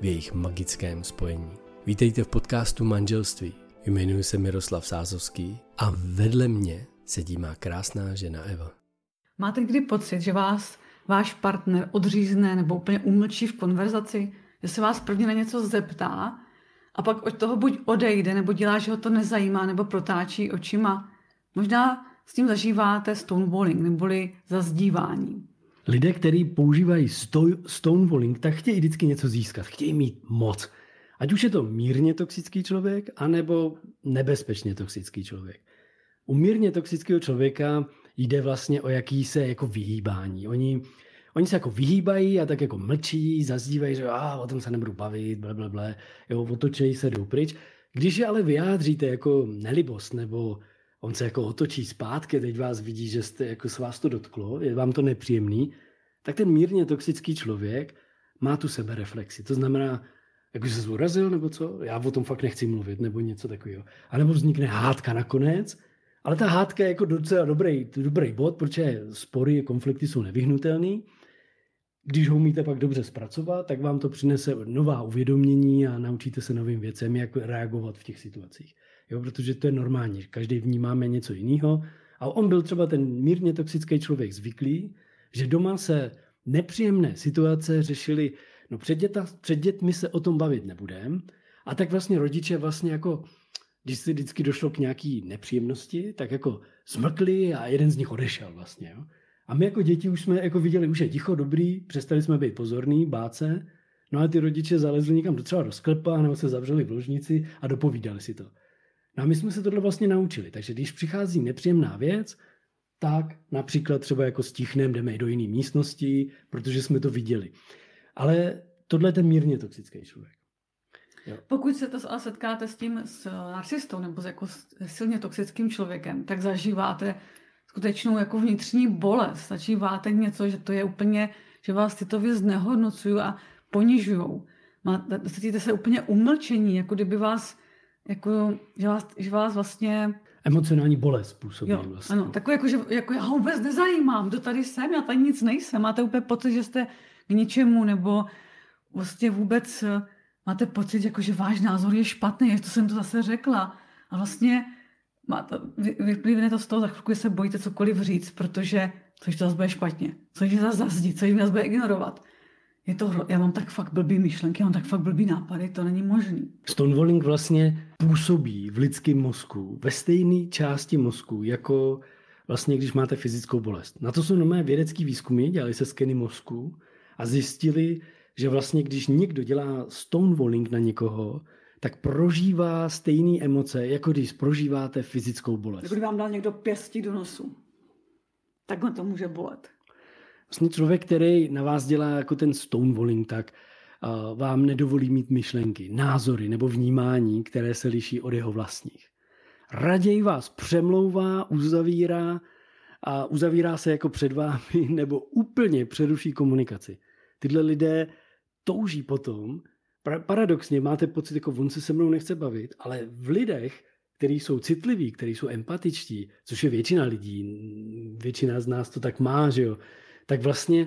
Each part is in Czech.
v jejich magickém spojení. Vítejte v podcastu Manželství. Jmenuji se Miroslav Sázovský a vedle mě sedí má krásná žena Eva. Máte kdy pocit, že vás váš partner odřízne nebo úplně umlčí v konverzaci, že se vás prvně na něco zeptá a pak od toho buď odejde, nebo dělá, že ho to nezajímá, nebo protáčí očima. Možná s tím zažíváte stonewalling, neboli zazdívání. Lidé, kteří používají stonewalling, tak chtějí vždycky něco získat, chtějí mít moc. Ať už je to mírně toxický člověk, anebo nebezpečně toxický člověk. U mírně toxického člověka jde vlastně o jaký se jako vyhýbání. Oni, oni se jako vyhýbají a tak jako mlčí, zazdívají, že ah, o tom se nebudu bavit, blablabla, jo, otočejí se, jdou pryč. Když je ale vyjádříte jako nelibost, nebo on se jako otočí zpátky, teď vás vidí, že jste, jako se vás to dotklo, je vám to nepříjemný, tak ten mírně toxický člověk má tu sebereflexi. To znamená, jako se zúrazil, nebo co? Já o tom fakt nechci mluvit, nebo něco takového. A nebo vznikne hádka nakonec, ale ta hádka je jako docela dobrý, dobrý bod, protože spory a konflikty jsou nevyhnutelný. Když ho umíte pak dobře zpracovat, tak vám to přinese nová uvědomění a naučíte se novým věcem, jak reagovat v těch situacích. Jo, protože to je normální, každý vnímáme něco jiného. A on byl třeba ten mírně toxický člověk zvyklý, že doma se nepříjemné situace řešily, no před, děta, před dětmi se o tom bavit nebudem. A tak vlastně rodiče vlastně jako když si vždycky došlo k nějaký nepříjemnosti, tak jako smrkli a jeden z nich odešel vlastně. Jo? A my jako děti už jsme jako viděli, už je ticho, dobrý, přestali jsme být pozorní, bát se, no a ty rodiče zalezli někam do třeba do sklepa nebo se zavřeli v ložnici a dopovídali si to. No a my jsme se tohle vlastně naučili, takže když přichází nepříjemná věc, tak například třeba jako stichnem jdeme do jiné místnosti, protože jsme to viděli. Ale tohle je ten mírně toxický člověk. Jo. Pokud se to ale setkáte s tím s narcistou nebo s jako silně toxickým člověkem, tak zažíváte skutečnou jako vnitřní bolest. Zažíváte něco, že to je úplně, že vás tyto věci znehodnocují a ponižují. Cítíte se úplně umlčení, jako kdyby vás, jako, že, vás, že vás vlastně Emocionální bolest působí jo, vlastně. Ano, takové jako, že jako já vůbec nezajímám, kdo tady jsem, já tady nic nejsem. Máte úplně pocit, že jste k ničemu, nebo vlastně vůbec máte pocit, jako, že váš názor je špatný, že to jsem to zase řekla. A vlastně to, vyplývne to z toho, za chvilku se bojíte cokoliv říct, protože což to zase bude špatně, což je zase zazdí, což mě zase bude ignorovat. Je to, já mám tak fakt blbý myšlenky, já mám tak fakt blbý nápady, to není možný. Stonewalling vlastně působí v lidském mozku, ve stejné části mozku, jako vlastně když máte fyzickou bolest. Na to jsou nové vědecké výzkumy, dělali se skeny mozku a zjistili, že vlastně když někdo dělá stonewalling na někoho, tak prožívá stejné emoce, jako když prožíváte fyzickou bolest. Kdyby vám dal někdo pěstí do nosu, takhle to může bolet. Vlastně člověk, který na vás dělá jako ten stonewalling, tak uh, vám nedovolí mít myšlenky, názory nebo vnímání, které se liší od jeho vlastních. Raději vás přemlouvá, uzavírá a uzavírá se jako před vámi nebo úplně přeruší komunikaci. Tyhle lidé touží potom, paradoxně máte pocit, jako on se se mnou nechce bavit, ale v lidech, kteří jsou citliví, kteří jsou empatičtí, což je většina lidí, většina z nás to tak má, že jo, tak vlastně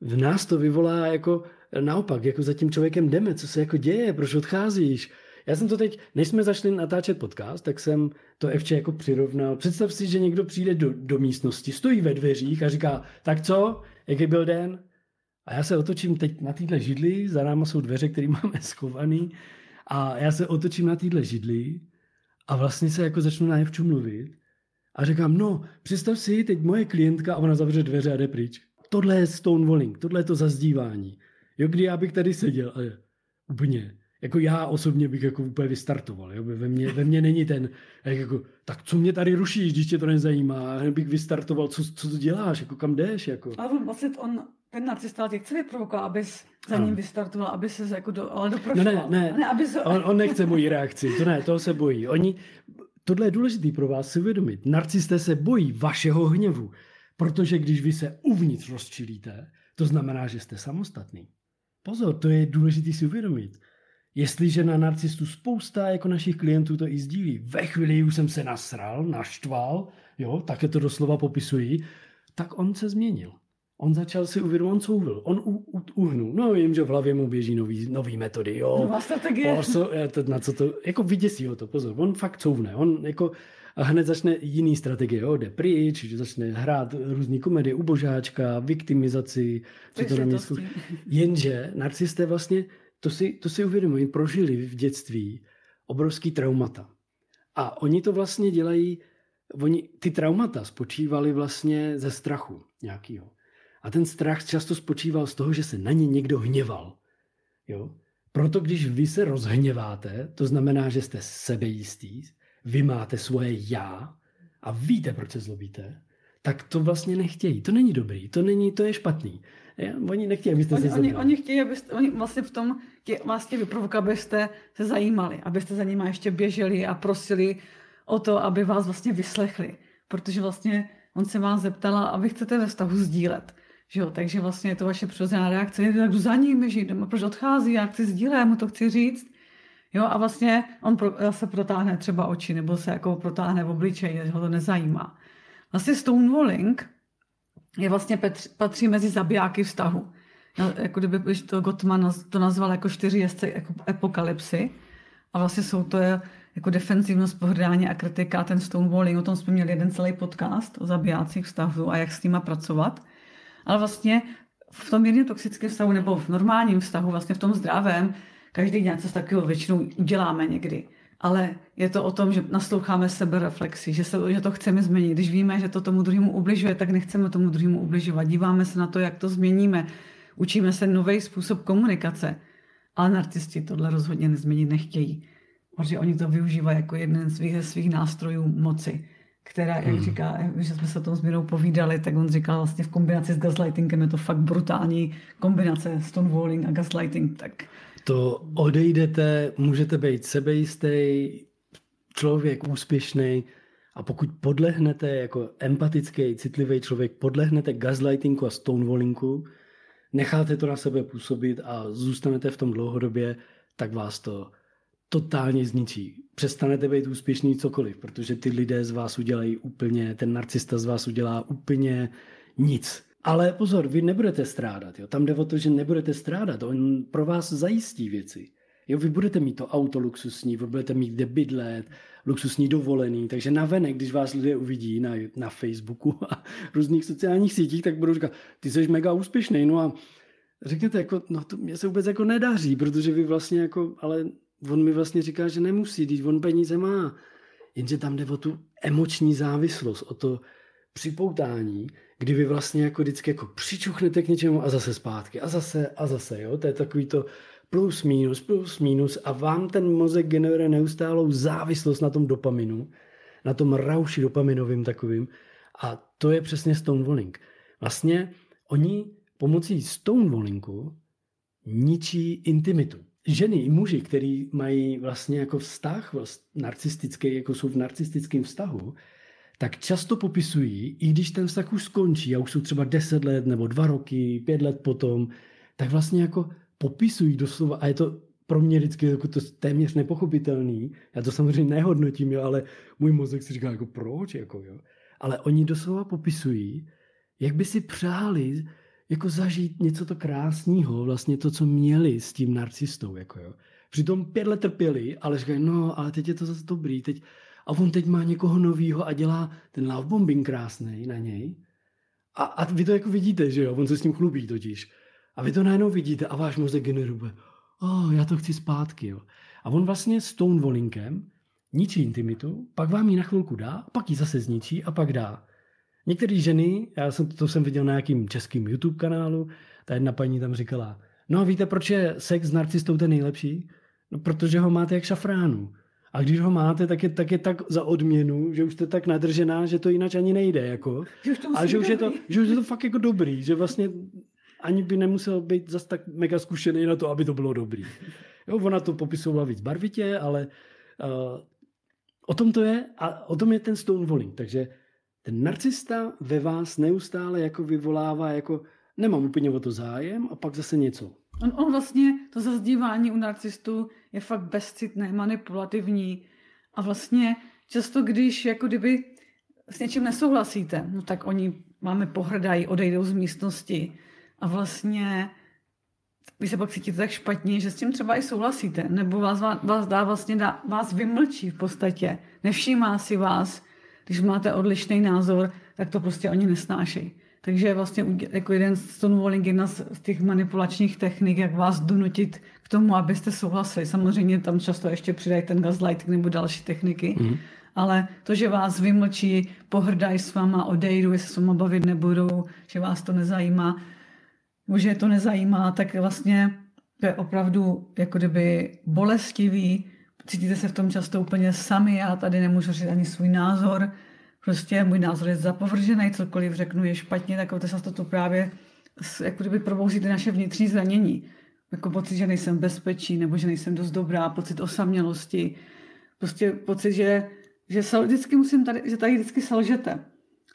v nás to vyvolá jako naopak, jako za tím člověkem jdeme, co se jako děje, proč odcházíš. Já jsem to teď, než jsme zašli natáčet podcast, tak jsem to Evče jako přirovnal. Představ si, že někdo přijde do, do místnosti, stojí ve dveřích a říká, tak co, jaký byl den? A já se otočím teď na téhle židli, za náma jsou dveře, které máme schované, a já se otočím na téhle židli a vlastně se jako začnu najevču mluvit a říkám, no, představ si, teď moje klientka a ona zavře dveře a jde pryč. Tohle je stonewalling, tohle je to zazdívání. Jo, kdy já bych tady seděl a úplně, jako já osobně bych jako úplně vystartoval. Jo? Ve, mně, ve mně není ten, jako, tak co mě tady rušíš, když tě to nezajímá. Já bych vystartoval, co, co to děláš, jako kam jdeš. Jako. Ale on, vlastně on, ten narcista tě chce vyprovokovat, abys za ním vystartoval, aby se jako do, ale doprošoval. No ne, ne, ne aby se... on, on, nechce moji reakci, to ne, toho se bojí. Oni, tohle je důležité pro vás si uvědomit. Narcisté se bojí vašeho hněvu, protože když vy se uvnitř rozčilíte, to znamená, že jste samostatný. Pozor, to je důležité si uvědomit. Jestliže na narcistu spousta jako našich klientů to i sdílí, ve chvíli už jsem se nasral, naštval, jo, také to doslova popisují, tak on se změnil. On začal si uvědomit, on couvil, on u, u, uhnul. No vím, že v hlavě mu běží nový, nový metody, jo. Nová strategie. Oso, na co to, jako vyděsí ho to, pozor, on fakt couvne, on jako a hned začne jiný strategie, jo, jde pryč, že začne hrát různý komedie, ubožáčka, viktimizaci, co to na Jenže narcisté vlastně to si, to si uvědomují, prožili v dětství obrovský traumata. A oni to vlastně dělají, oni, ty traumata spočívaly vlastně ze strachu nějakého. A ten strach často spočíval z toho, že se na ně někdo hněval. Jo? Proto když vy se rozhněváte, to znamená, že jste sebejistý, vy máte svoje já a víte, proč se zlobíte, tak to vlastně nechtějí. To není dobrý, to není, to je špatný. Oni nechtějí, abyste oni, se oni, oni chtějí, abyste, oni vlastně v tom tě, vlastně vyprovokují, abyste se zajímali, abyste za nimi ještě běželi a prosili o to, aby vás vlastně vyslechli. Protože vlastně on se vás zeptala a vy chcete ve vztahu sdílet. Že jo? Takže vlastně je to vaše přirozená reakce. Je tak za ním, že jdeme, proč odchází, já chci sdílet, já mu to chci říct. Jo, a vlastně on pro, se protáhne třeba oči, nebo se jako protáhne v obličeji, že ho to nezajímá. Vlastně stonewalling je vlastně petř, patří mezi zabijáky vztahu. No, jako kdyby to Gottman to nazval jako čtyři jezdce jako epokalypsy. A vlastně jsou to jako defensivnost, pohrdání a kritika, ten stonewalling, o tom jsme měli jeden celý podcast o zabijácích vztahu a jak s nima pracovat. Ale vlastně v tom mírně toxickém vztahu nebo v normálním vztahu, vlastně v tom zdravém, každý něco takového většinou uděláme někdy ale je to o tom, že nasloucháme sebereflexi, že, se, že to chceme změnit. Když víme, že to tomu druhému ubližuje, tak nechceme tomu druhému ubližovat. Díváme se na to, jak to změníme. Učíme se nový způsob komunikace. Ale narcisti tohle rozhodně nezměnit nechtějí. Protože oni to využívají jako jeden z svých, svých nástrojů moci která, jak hmm. říká, že jsme se o tom s Mirou povídali, tak on říkal vlastně v kombinaci s gaslightingem je to fakt brutální kombinace stonewalling a gaslighting, tak to odejdete, můžete být sebejistý, člověk úspěšný a pokud podlehnete jako empatický, citlivý člověk, podlehnete gaslightingu a stonewallingu, necháte to na sebe působit a zůstanete v tom dlouhodobě, tak vás to totálně zničí. Přestanete být úspěšný cokoliv, protože ty lidé z vás udělají úplně, ten narcista z vás udělá úplně nic. Ale pozor, vy nebudete strádat. Jo? Tam jde o to, že nebudete strádat. On pro vás zajistí věci. Jo, vy budete mít to auto luxusní, vy budete mít kde bydlet, luxusní dovolený, takže na venek, když vás lidé uvidí na, na Facebooku a různých sociálních sítích, tak budou říkat, ty jsi mega úspěšný, no a řekněte, jako, no to mě se vůbec jako nedaří, protože vy vlastně jako, ale on mi vlastně říká, že nemusí, když on peníze má. Jenže tam jde o tu emoční závislost, o to připoutání, kdy vy vlastně jako vždycky jako přičuchnete k něčemu a zase zpátky a zase a zase, jo, to je takový to plus minus, plus minus a vám ten mozek generuje neustálou závislost na tom dopaminu, na tom rauši dopaminovým takovým a to je přesně stonewalling. Vlastně oni pomocí stonewallingu ničí intimitu. Ženy i muži, kteří mají vlastně jako vztah vlastně narcistický, jako jsou v narcistickém vztahu, tak často popisují, i když ten vztah už skončí a už jsou třeba 10 let nebo 2 roky, 5 let potom, tak vlastně jako popisují doslova, a je to pro mě vždycky jako to téměř nepochopitelný, já to samozřejmě nehodnotím, jo, ale můj mozek si říká jako proč, jako jo. Ale oni doslova popisují, jak by si přáli jako zažít něco to krásného, vlastně to, co měli s tím narcistou, jako jo. Přitom pět let trpěli, ale říkají, no, ale teď je to zase dobrý, teď, a on teď má někoho novýho a dělá ten love bombing krásný na něj. A, a vy to jako vidíte, že jo, on se s tím chlubí totiž. A vy to najednou vidíte a váš mozek generuje, oh, já to chci zpátky, jo. A on vlastně s Stonewallingem ničí intimitu, pak vám ji na chvilku dá, pak ji zase zničí a pak dá. Některé ženy, já jsem, to jsem viděl na nějakým českým YouTube kanálu, ta jedna paní tam říkala, no a víte, proč je sex s narcistou ten nejlepší? No, protože ho máte jak šafránu. A když ho máte, tak je, tak je tak za odměnu, že už jste tak nadržená, že to jinak ani nejde. Jako. Že už a že už, je to, že už je to fakt jako dobrý, že vlastně ani by nemusel být zas tak mega zkušený na to, aby to bylo dobrý. Jo, ona to popisovala víc barvitě, ale uh, o tom to je a o tom je ten stonewalling. Takže ten narcista ve vás neustále jako vyvolává jako nemám úplně o to zájem a pak zase něco. On, on vlastně, to zazdívání u narcistů je fakt bezcitné, manipulativní. A vlastně často, když jako kdyby s něčím nesouhlasíte, no tak oni máme pohrdají, odejdou z místnosti. A vlastně vy se pak cítíte tak špatně, že s tím třeba i souhlasíte, nebo vás, vás dá vlastně, dá, vás vymlčí v podstatě, nevšímá si vás, když máte odlišný názor, tak to prostě oni nesnášejí. Takže vlastně jako jeden z stonewalling, jedna z těch manipulačních technik, jak vás donutit k tomu, abyste souhlasili. Samozřejmě tam často ještě přidají ten gaslighting nebo další techniky. Mm. Ale to, že vás vymlčí, pohrdají s váma, odejdou, jestli se s váma bavit nebudou, že vás to nezajímá, že je to nezajímá, tak vlastně to je opravdu jako kdyby bolestivý. Cítíte se v tom často úplně sami, já tady nemůžu říct ani svůj názor, prostě můj názor je zapovržený, cokoliv řeknu je špatně, tak to se to právě jako kdyby probouzí ty naše vnitřní zranění. Jako pocit, že nejsem bezpečí, nebo že nejsem dost dobrá, pocit osamělosti, prostě pocit, že, že sal, vždycky musím tady, že tady vždycky selžete.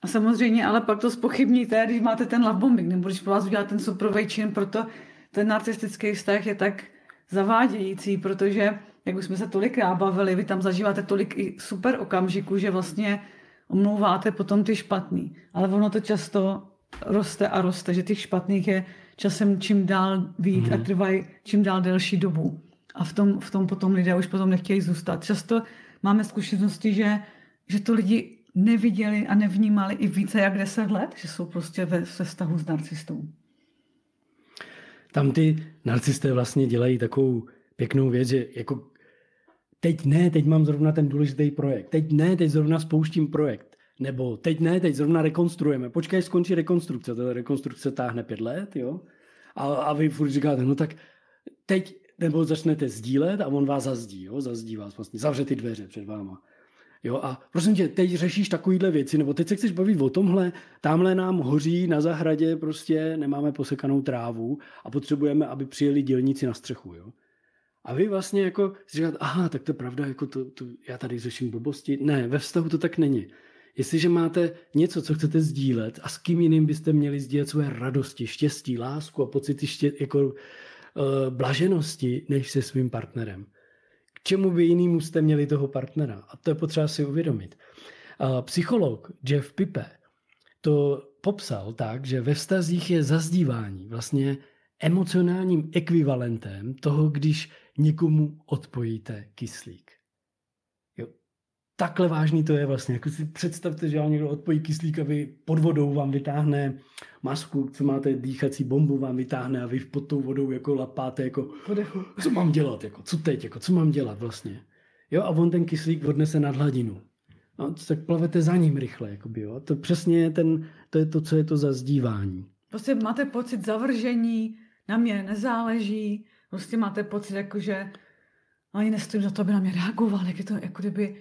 A samozřejmě, ale pak to spochybníte, když máte ten love bombing, nebo když po vás udělá ten suprovej čin, proto ten narcistický vztah je tak zavádějící, protože, jak už jsme se tolikrát bavili, vy tam zažíváte tolik i super okamžiků, že vlastně omlouváte potom ty špatný. Ale ono to často roste a roste, že těch špatných je časem čím dál víc mm. a mhm. trvají čím dál delší dobu. A v tom, v tom potom lidé už potom nechtějí zůstat. Často máme zkušenosti, že, že to lidi neviděli a nevnímali i více jak deset let, že jsou prostě ve, ve vztahu s narcistou. Tam ty narcisté vlastně dělají takovou pěknou věc, že jako teď ne, teď mám zrovna ten důležitý projekt, teď ne, teď zrovna spouštím projekt, nebo teď ne, teď zrovna rekonstruujeme, počkej, skončí rekonstrukce, ta rekonstrukce táhne pět let, jo, a, a vy furt říkáte, no tak teď, nebo začnete sdílet a on vás zazdí, jo, zazdí vás vlastně, zavře ty dveře před váma. Jo, a prosím tě, teď řešíš takovýhle věci, nebo teď se chceš bavit o tomhle, tamhle nám hoří na zahradě, prostě nemáme posekanou trávu a potřebujeme, aby přijeli dělníci na střechu. Jo. A vy vlastně jako říkáte, aha, tak to je pravda, jako to, to, já tady řeším blbosti. Ne, ve vztahu to tak není. Jestliže máte něco, co chcete sdílet a s kým jiným byste měli sdílet své radosti, štěstí, lásku a pocity ště, jako, uh, blaženosti, než se svým partnerem. K čemu by jinému jste měli toho partnera? A to je potřeba si uvědomit. Uh, psycholog Jeff Pipe to popsal tak, že ve vztazích je zazdívání vlastně emocionálním ekvivalentem toho, když někomu odpojíte kyslík. Jo. Takhle vážný to je vlastně. Jako si představte, že vám někdo odpojí kyslík a vy pod vodou vám vytáhne masku, co máte dýchací bombu, vám vytáhne a vy pod tou vodou jako lapáte, jako Podechu. co mám dělat, jako, co teď, jako, co mám dělat vlastně. Jo, a on ten kyslík odnese nad hladinu. No, tak plavete za ním rychle. Jakoby, jo. To přesně je, ten, to je to, co je to za zdívání. Prostě máte pocit zavržení, na mě nezáleží, prostě máte pocit, jako, že ani nestojím za to, aby na mě reagoval, jak je to, jako kdyby,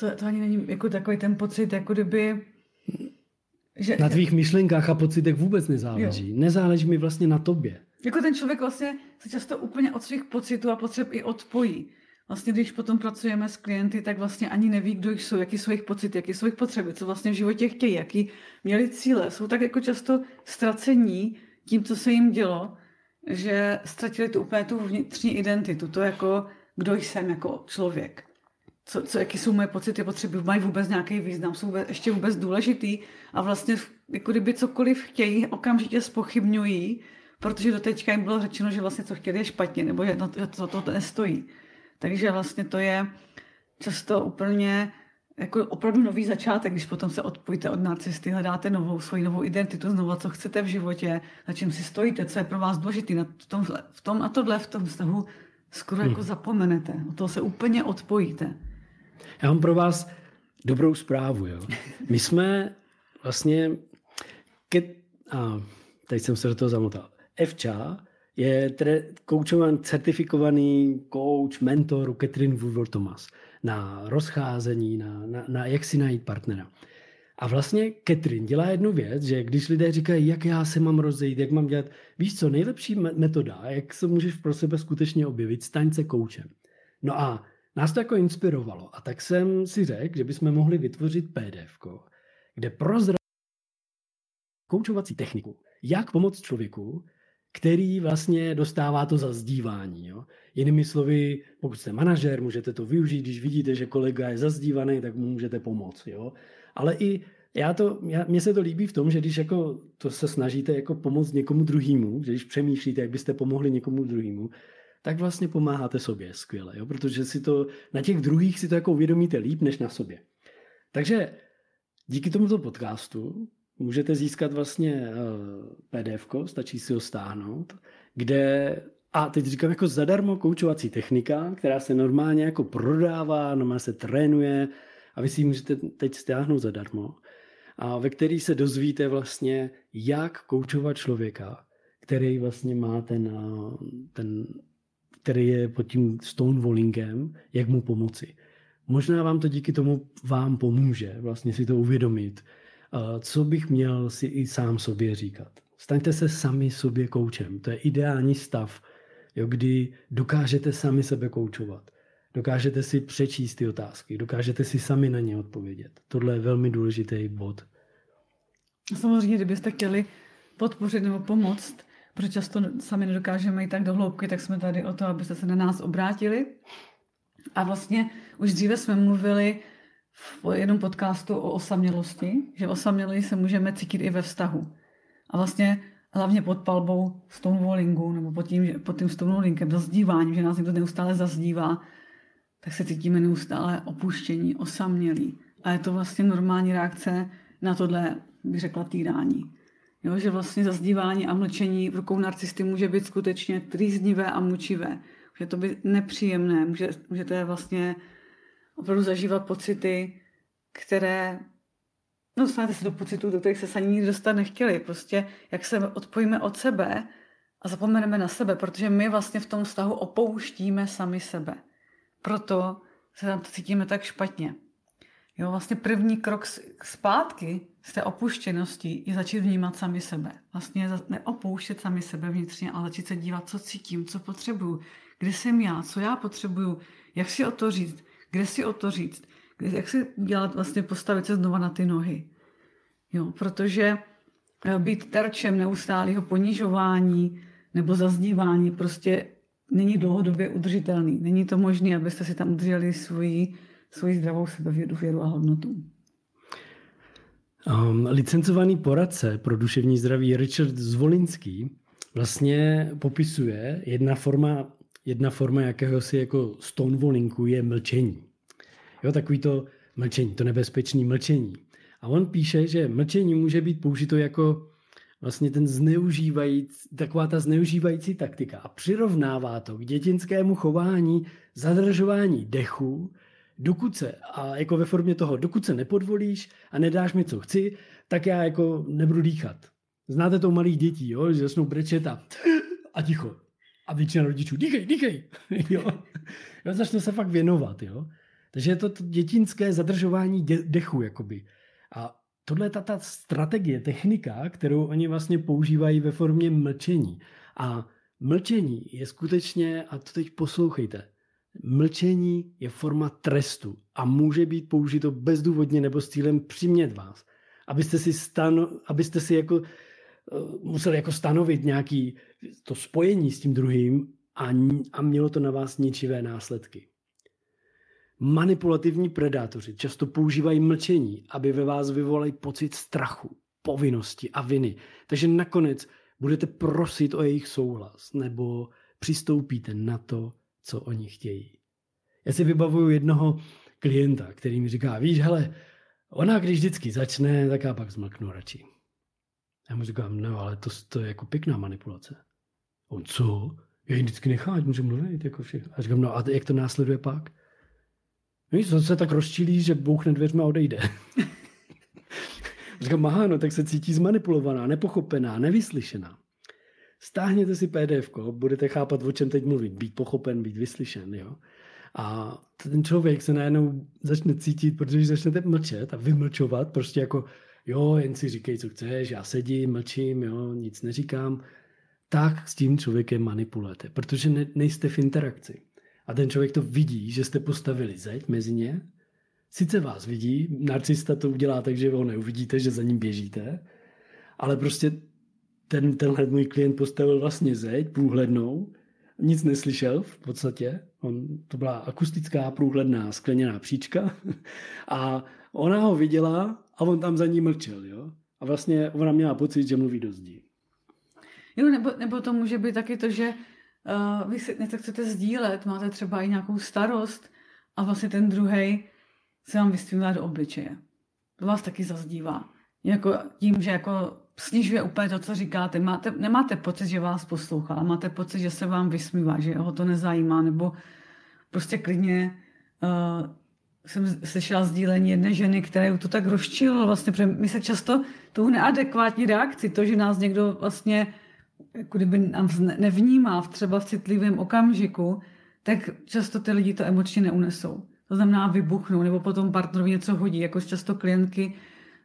to, to ani není jako takový ten pocit, jako kdyby, že... Na tvých myšlenkách a pocitech vůbec nezáleží. Jo. Nezáleží mi vlastně na tobě. Jako ten člověk vlastně se často úplně od svých pocitů a potřeb i odpojí. Vlastně když potom pracujeme s klienty, tak vlastně ani neví, kdo jsou, jaký jsou jejich pocity, jaký jsou jejich potřeby, co vlastně v životě chtějí, jaký měli cíle. Jsou tak jako často ztracení tím, co se jim dělo, že ztratili tu úplně tu vnitřní identitu, to jako, kdo jsem jako člověk. Co, co, jaký jsou moje pocity, potřeby, mají vůbec nějaký význam, jsou vůbec, ještě vůbec důležitý a vlastně jako kdyby cokoliv chtějí, okamžitě spochybňují, protože do teďka jim bylo řečeno, že vlastně co chtěli je špatně, nebo že to, to, to nestojí. Takže vlastně to je často úplně jako opravdu nový začátek, když potom se odpojíte od narcisty, hledáte novou, svoji novou identitu, znovu, co chcete v životě, na čem si stojíte, co je pro vás důležité. Na tom, v tom a tohle v tom vztahu skoro jako hmm. jako zapomenete. O toho se úplně odpojíte. Já mám pro vás dobrou zprávu. Jo. My jsme vlastně, ke, a teď jsem se do toho zamotal, FČA je tre, koučovan, certifikovaný coach, mentor Catherine Woodward Thomas na rozcházení, na, na, na jak si najít partnera. A vlastně Catherine dělá jednu věc, že když lidé říkají, jak já se mám rozejít, jak mám dělat, víš co, nejlepší metoda, jak se můžeš pro sebe skutečně objevit, staň se koučem. No a nás to jako inspirovalo. A tak jsem si řekl, že bychom mohli vytvořit PDF, kde prozradí koučovací techniku, jak pomoct člověku, který vlastně dostává to zazdívání. Jo? Jinými slovy, pokud jste manažer, můžete to využít, když vidíte, že kolega je zazdívaný, tak mu můžete pomoct. Jo? Ale i já to, já, mně se to líbí v tom, že když jako to se snažíte jako pomoct někomu druhému, když přemýšlíte, jak byste pomohli někomu druhému, tak vlastně pomáháte sobě skvěle, jo? protože si to na těch druhých si to jako uvědomíte líp než na sobě. Takže díky tomuto podcastu můžete získat vlastně eh, PDF, stačí si ho stáhnout, kde a teď říkám jako zadarmo koučovací technika, která se normálně jako prodává, normálně se trénuje a vy si ji můžete teď stáhnout zadarmo a ve který se dozvíte vlastně, jak koučovat člověka, který vlastně má ten, eh, ten který je pod tím stonewallingem, jak mu pomoci. Možná vám to díky tomu vám pomůže vlastně si to uvědomit, co bych měl si i sám sobě říkat. Staňte se sami sobě koučem. To je ideální stav, jo, kdy dokážete sami sebe koučovat. Dokážete si přečíst ty otázky, dokážete si sami na ně odpovědět. Tohle je velmi důležitý bod. Samozřejmě, kdybyste chtěli podpořit nebo pomoct, protože často sami nedokážeme jít tak do hloubky, tak jsme tady o to, abyste se na nás obrátili. A vlastně už dříve jsme mluvili v jednom podcastu o osamělosti, že osamělí se můžeme cítit i ve vztahu. A vlastně hlavně pod palbou stonewallingu, nebo pod tím, pod tím stonewallingem, zazdíváním, že nás někdo neustále zazdívá, tak se cítíme neustále opuštění, osamělí. A je to vlastně normální reakce na tohle, bych řekla, týrání. Jo, že vlastně zazdívání a mlčení v rukou narcisty může být skutečně trýznivé a mučivé. Může to být nepříjemné, může, můžete vlastně opravdu zažívat pocity, které no, dostanete se do pocitů, do kterých se ani nikdy dostat nechtěli. Prostě jak se odpojíme od sebe a zapomeneme na sebe, protože my vlastně v tom vztahu opouštíme sami sebe. Proto se tam cítíme tak špatně. Jo, vlastně první krok zpátky z té opuštěnosti je začít vnímat sami sebe. Vlastně neopouštět sami sebe vnitřně, ale začít se dívat, co cítím, co potřebuju, kde jsem já, co já potřebuju, jak si o to říct, kde si o to říct, kde, jak si dělat, vlastně postavit se znova na ty nohy. Jo, protože eh, být terčem neustálého ponižování nebo zazdívání prostě není dlouhodobě udržitelný. Není to možné, abyste si tam udrželi svoji, svoji zdravou sebevědu, věru a hodnotu. Um, licencovaný poradce pro duševní zdraví Richard Zvolinský vlastně popisuje jedna forma, jedna forma jakéhosi jako stonewallingu je mlčení. Jo, takový to mlčení, to nebezpečné mlčení. A on píše, že mlčení může být použito jako vlastně ten zneužívající, taková ta zneužívající taktika a přirovnává to k dětinskému chování, zadržování dechu dokud se, a jako ve formě toho, dokud se nepodvolíš a nedáš mi, co chci, tak já jako nebudu dýchat. Znáte to u malých dětí, jo? že začnou brečet a, a ticho. A většina rodičů, dýchej, dýchej. jo? jo, začne se fakt věnovat. Jo? Takže je to, to dětinské zadržování dě, dechu. Jakoby. A tohle je ta, ta strategie, technika, kterou oni vlastně používají ve formě mlčení. A mlčení je skutečně, a to teď poslouchejte, Mlčení je forma trestu a může být použito bezdůvodně nebo s cílem přimět vás, abyste si, stano, abyste si jako, uh, museli jako stanovit nějaký to spojení s tím druhým a, a mělo to na vás ničivé následky. Manipulativní predátoři často používají mlčení, aby ve vás vyvolali pocit strachu, povinnosti a viny. Takže nakonec budete prosit o jejich souhlas nebo přistoupíte na to, co oni chtějí. Já si vybavuju jednoho klienta, který mi říká, víš, hele, ona když vždycky začne, tak já pak zmlknu radši. Já mu říkám, no ale to, to je jako pěkná manipulace. On, co? Já ji vždycky nechám, ať může mluvit, jako všechno. A říkám, no a jak to následuje pak? Víš, to se tak rozčilí, že bouchne dveřma a odejde. Říkám, aha, no tak se cítí zmanipulovaná, nepochopená, nevyslyšená. Stáhněte si PDF, budete chápat, o čem teď mluvit, být pochopen, být vyslyšen. Jo? A ten člověk se najednou začne cítit, protože začnete mlčet a vymlčovat, prostě jako jo, jen si říkej, co chceš, já sedím, mlčím, jo, nic neříkám, tak s tím člověkem manipulujete, protože ne, nejste v interakci. A ten člověk to vidí, že jste postavili zeď mezi ně, sice vás vidí, narcista to udělá tak, že ho neuvidíte, že za ním běžíte, ale prostě ten, tenhle můj klient postavil vlastně zeď průhlednou, nic neslyšel v podstatě, On, to byla akustická průhledná skleněná příčka. A ona ho viděla a on tam za ní mlčel. Jo? A vlastně ona měla pocit, že mluví do zdí. Jo, nebo, nebo to může být taky to, že uh, vy si něco chcete sdílet, máte třeba i nějakou starost a vlastně ten druhý se vám vystvívá do obličeje. To vás taky zazdívá. Jako tím, že jako snižuje úplně to, co říkáte. Máte, nemáte pocit, že vás poslouchá, ale máte pocit, že se vám vysmívá, že ho to nezajímá, nebo prostě klidně uh, jsem slyšela sdílení jedné ženy, která to tak rozčilo vlastně, protože my se často tou neadekvátní reakci, to, že nás někdo vlastně jako kdyby nás nevnímá v třeba v citlivém okamžiku, tak často ty lidi to emočně neunesou. To znamená vybuchnou, nebo potom partnerovi něco hodí, jako často klientky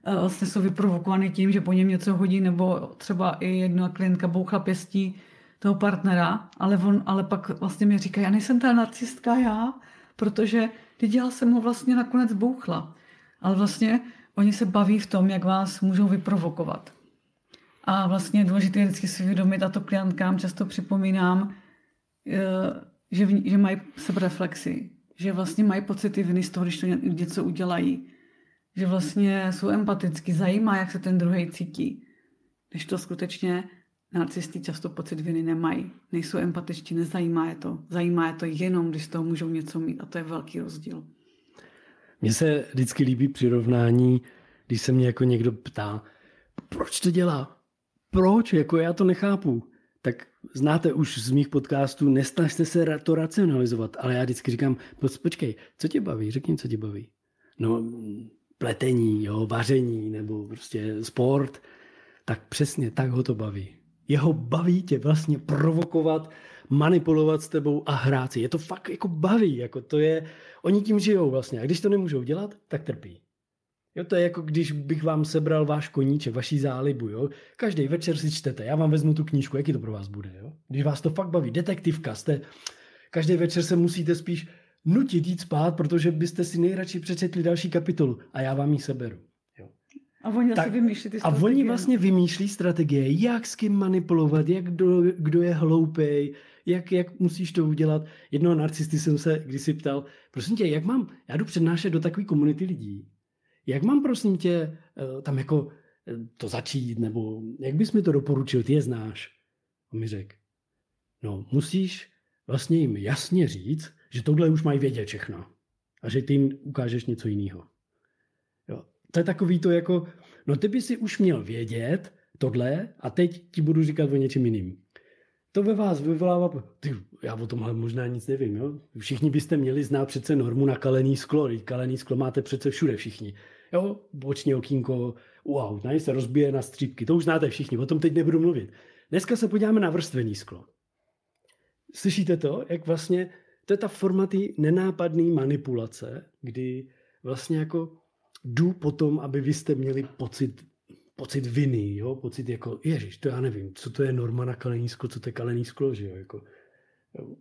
Eh, vlastně jsou vyprovokovaný tím, že po něm něco hodí, nebo třeba i jedna klientka bouchla pěstí toho partnera, ale, on, ale pak vlastně mi říká, já nejsem ta narcistka já, protože teď já jsem mu vlastně nakonec bouchla. Ale vlastně oni se baví v tom, jak vás můžou vyprovokovat. A vlastně je důležité vždycky si vědomit, a to klientkám často připomínám, eh, že, že mají sebereflexi, že vlastně mají pocity viny z toho, když to něco udělají že vlastně jsou empaticky, zajímá, jak se ten druhý cítí. Když to skutečně narcisty často pocit viny nemají. Nejsou empatičtí, nezajímá je to. Zajímá je to jenom, když z toho můžou něco mít a to je velký rozdíl. Mně se vždycky líbí přirovnání, když se mě jako někdo ptá, proč to dělá? Proč? Jako já to nechápu. Tak znáte už z mých podcastů, nesnažte se to racionalizovat, ale já vždycky říkám, počkej, co tě baví? Řekni, co tě baví. No, pletení, jo, vaření nebo prostě sport, tak přesně tak ho to baví. Jeho baví tě vlastně provokovat, manipulovat s tebou a hrát si. Je to fakt jako baví, jako to je, oni tím žijou vlastně. A když to nemůžou dělat, tak trpí. Jo, to je jako když bych vám sebral váš koníček, vaší zálibu, jo. Každý večer si čtete, já vám vezmu tu knížku, jaký to pro vás bude, jo. Když vás to fakt baví, detektivka, jste, každý večer se musíte spíš nutit jít spát, protože byste si nejradši přečetli další kapitolu a já vám ji seberu. A oni tak, vymýšlí ty strategie. A oni vlastně vymýšlí strategie, jak s kým manipulovat, jak kdo, kdo je hloupej, jak, jak musíš to udělat. Jednoho narcisty jsem se kdysi ptal, prosím tě, jak mám, já jdu přednášet do takové komunity lidí, jak mám prosím tě eh, tam jako eh, to začít, nebo jak bys mi to doporučil, ty je znáš. On mi řekl, no musíš vlastně jim jasně říct, že tohle už mají vědět všechno. A že ty jim ukážeš něco jiného. To je takový to jako, no ty by si už měl vědět tohle a teď ti budu říkat o něčem jiným. To ve vás vyvolává, ty, já o tomhle možná nic nevím, jo? Všichni byste měli znát přece normu na kalený sklo, kalený sklo máte přece všude všichni. Jo, boční okýnko aut, ne? se rozbije na střípky, to už znáte všichni, o tom teď nebudu mluvit. Dneska se podíváme na vrstvený sklo. Slyšíte to, jak vlastně to je ta forma té nenápadné manipulace, kdy vlastně jako jdu po tom, aby vy jste měli pocit, pocit viny, jo? pocit jako, ježiš, to já nevím, co to je norma na kalený sklo, co to je kalený sklo, že jo? Jako, jo.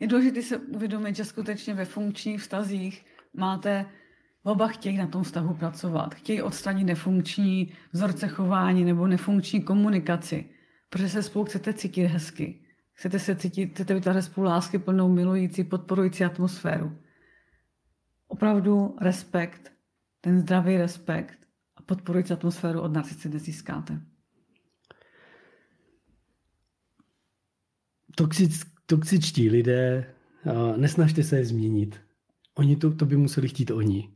Je důležité se uvědomit, že skutečně ve funkčních vztazích máte Oba chtějí na tom vztahu pracovat. Chtějí odstranit nefunkční vzorce chování nebo nefunkční komunikaci, protože se spolu chcete cítit hezky. Chcete se cítit, chcete vytvářet spolu lásky plnou, milující, podporující atmosféru. Opravdu respekt, ten zdravý respekt a podporující atmosféru od narcisty nezískáte. Toxic, toxičtí lidé, nesnažte se je změnit. Oni to, to by museli chtít oni.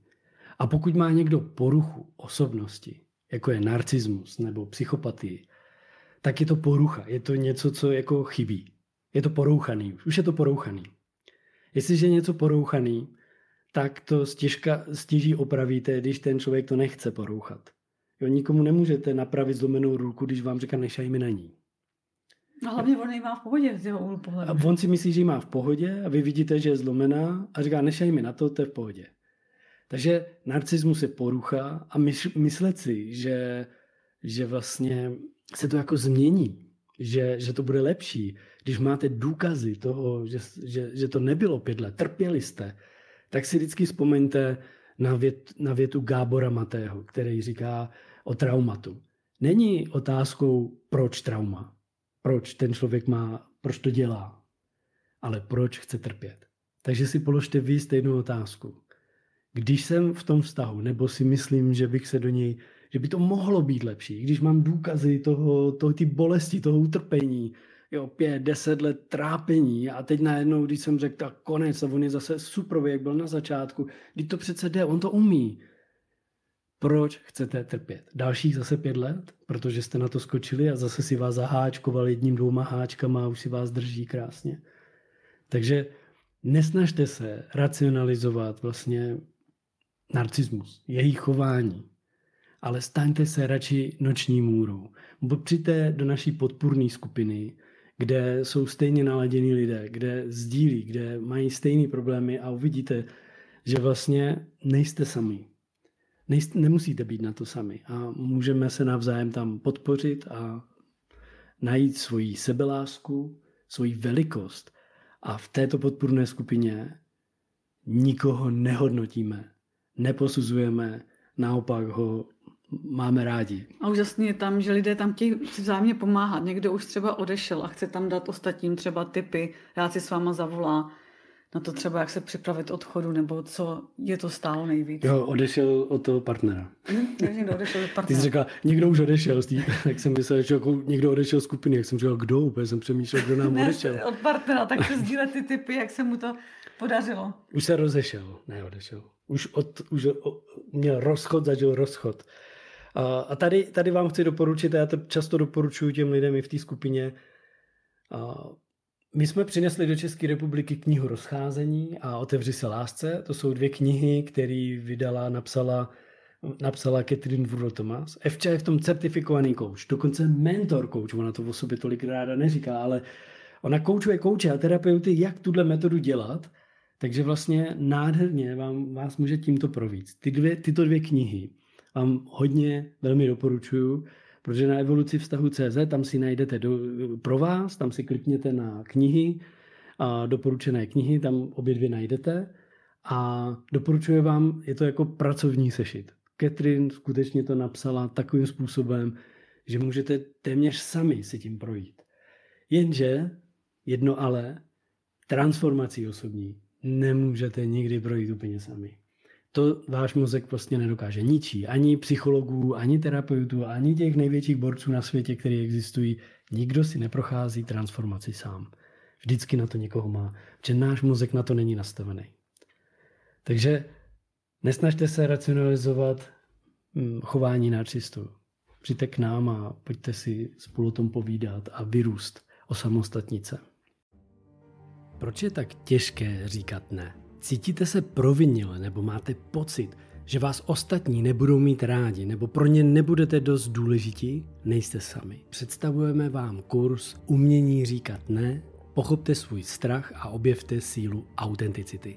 A pokud má někdo poruchu osobnosti, jako je narcismus nebo psychopatii, tak je to porucha. Je to něco, co jako chybí. Je to porouchaný. Už je to porouchaný. Jestliže je něco porouchaný, tak to stěžka, stěží opravíte, když ten člověk to nechce porouchat. Jo, nikomu nemůžete napravit zlomenou ruku, když vám říká, nešaj mi na ní. A hlavně on ji má v pohodě z jeho úhlu pohledu. A on si myslí, že ji má v pohodě a vy vidíte, že je zlomená a říká, nešaj mi na to, to je v pohodě. Takže narcismus je porucha a myslet si, že, že vlastně se to jako změní, že, že to bude lepší, když máte důkazy toho, že, že, že to nebylo pět let, trpěli jste, tak si vždycky vzpomeňte na, vět, na větu Gábora Matého, který říká o traumatu. Není otázkou, proč trauma, proč ten člověk má, proč to dělá, ale proč chce trpět. Takže si položte vy stejnou otázku. Když jsem v tom vztahu, nebo si myslím, že bych se do něj, že by to mohlo být lepší, když mám důkazy toho, toho ty bolesti, toho utrpení, jo, pět, deset let trápení a teď najednou, když jsem řekl, tak konec a on je zase super, jak byl na začátku, když to přece jde, on to umí. Proč chcete trpět? Dalších zase pět let? Protože jste na to skočili a zase si vás zaháčkoval jedním, dvouma háčkama a už si vás drží krásně. Takže nesnažte se racionalizovat vlastně narcismus, její chování, ale staňte se radši noční můrou. Přijďte do naší podpůrné skupiny, kde jsou stejně naladění lidé, kde sdílí, kde mají stejné problémy a uvidíte, že vlastně nejste sami. Nejste, nemusíte být na to sami a můžeme se navzájem tam podpořit a najít svoji sebelásku, svoji velikost. A v této podpůrné skupině nikoho nehodnotíme, neposuzujeme, naopak ho máme rádi. A úžasně je tam, že lidé tam chtějí si vzájemně pomáhat. Někdo už třeba odešel a chce tam dát ostatním třeba typy, rád si s váma zavolá na to třeba, jak se připravit odchodu, nebo co je to stálo nejvíc. Jo, odešel od toho partnera. Hm, někdo odešel od partnera. Ty jsi řekla, někdo už odešel, tý, jak jsem myslel, že jako někdo odešel z skupiny, jak jsem říkal, kdo, úplně jsem přemýšlel, kdo nám ne, odešel. od partnera, tak se sdílet ty typy, jak se mu to podařilo. Už se rozešel, ne odešel. Už, od, už měl rozchod, zažil rozchod. A tady, tady vám chci doporučit, já to často doporučuji těm lidem i v té skupině, my jsme přinesli do České republiky knihu Rozcházení a Otevři se lásce. To jsou dvě knihy, které vydala, napsala, napsala Catherine Wurl Thomas. Evča je v tom certifikovaný kouč, dokonce mentor kouč, ona to o sobě tolik ráda neříká, ale ona koučuje kouče a terapeuty, jak tuhle metodu dělat, takže vlastně nádherně vám, vás může tímto províct. Ty dvě, tyto dvě knihy vám hodně velmi doporučuju, protože na evoluci vztahu CZ tam si najdete do, pro vás, tam si klikněte na knihy, a doporučené knihy, tam obě dvě najdete a doporučuji vám, je to jako pracovní sešit. Catherine skutečně to napsala takovým způsobem, že můžete téměř sami si tím projít. Jenže, jedno ale, transformací osobní nemůžete nikdy projít úplně sami to váš mozek vlastně nedokáže ničí. Ani psychologů, ani terapeutů, ani těch největších borců na světě, který existují. Nikdo si neprochází transformaci sám. Vždycky na to někoho má, protože náš mozek na to není nastavený. Takže nesnažte se racionalizovat hm, chování narcistů. Přijďte k nám a pojďte si spolu o tom povídat a vyrůst o samostatnice. Proč je tak těžké říkat ne? Cítíte se provinile nebo máte pocit, že vás ostatní nebudou mít rádi nebo pro ně nebudete dost důležití? Nejste sami. Představujeme vám kurz Umění říkat ne, pochopte svůj strach a objevte sílu autenticity.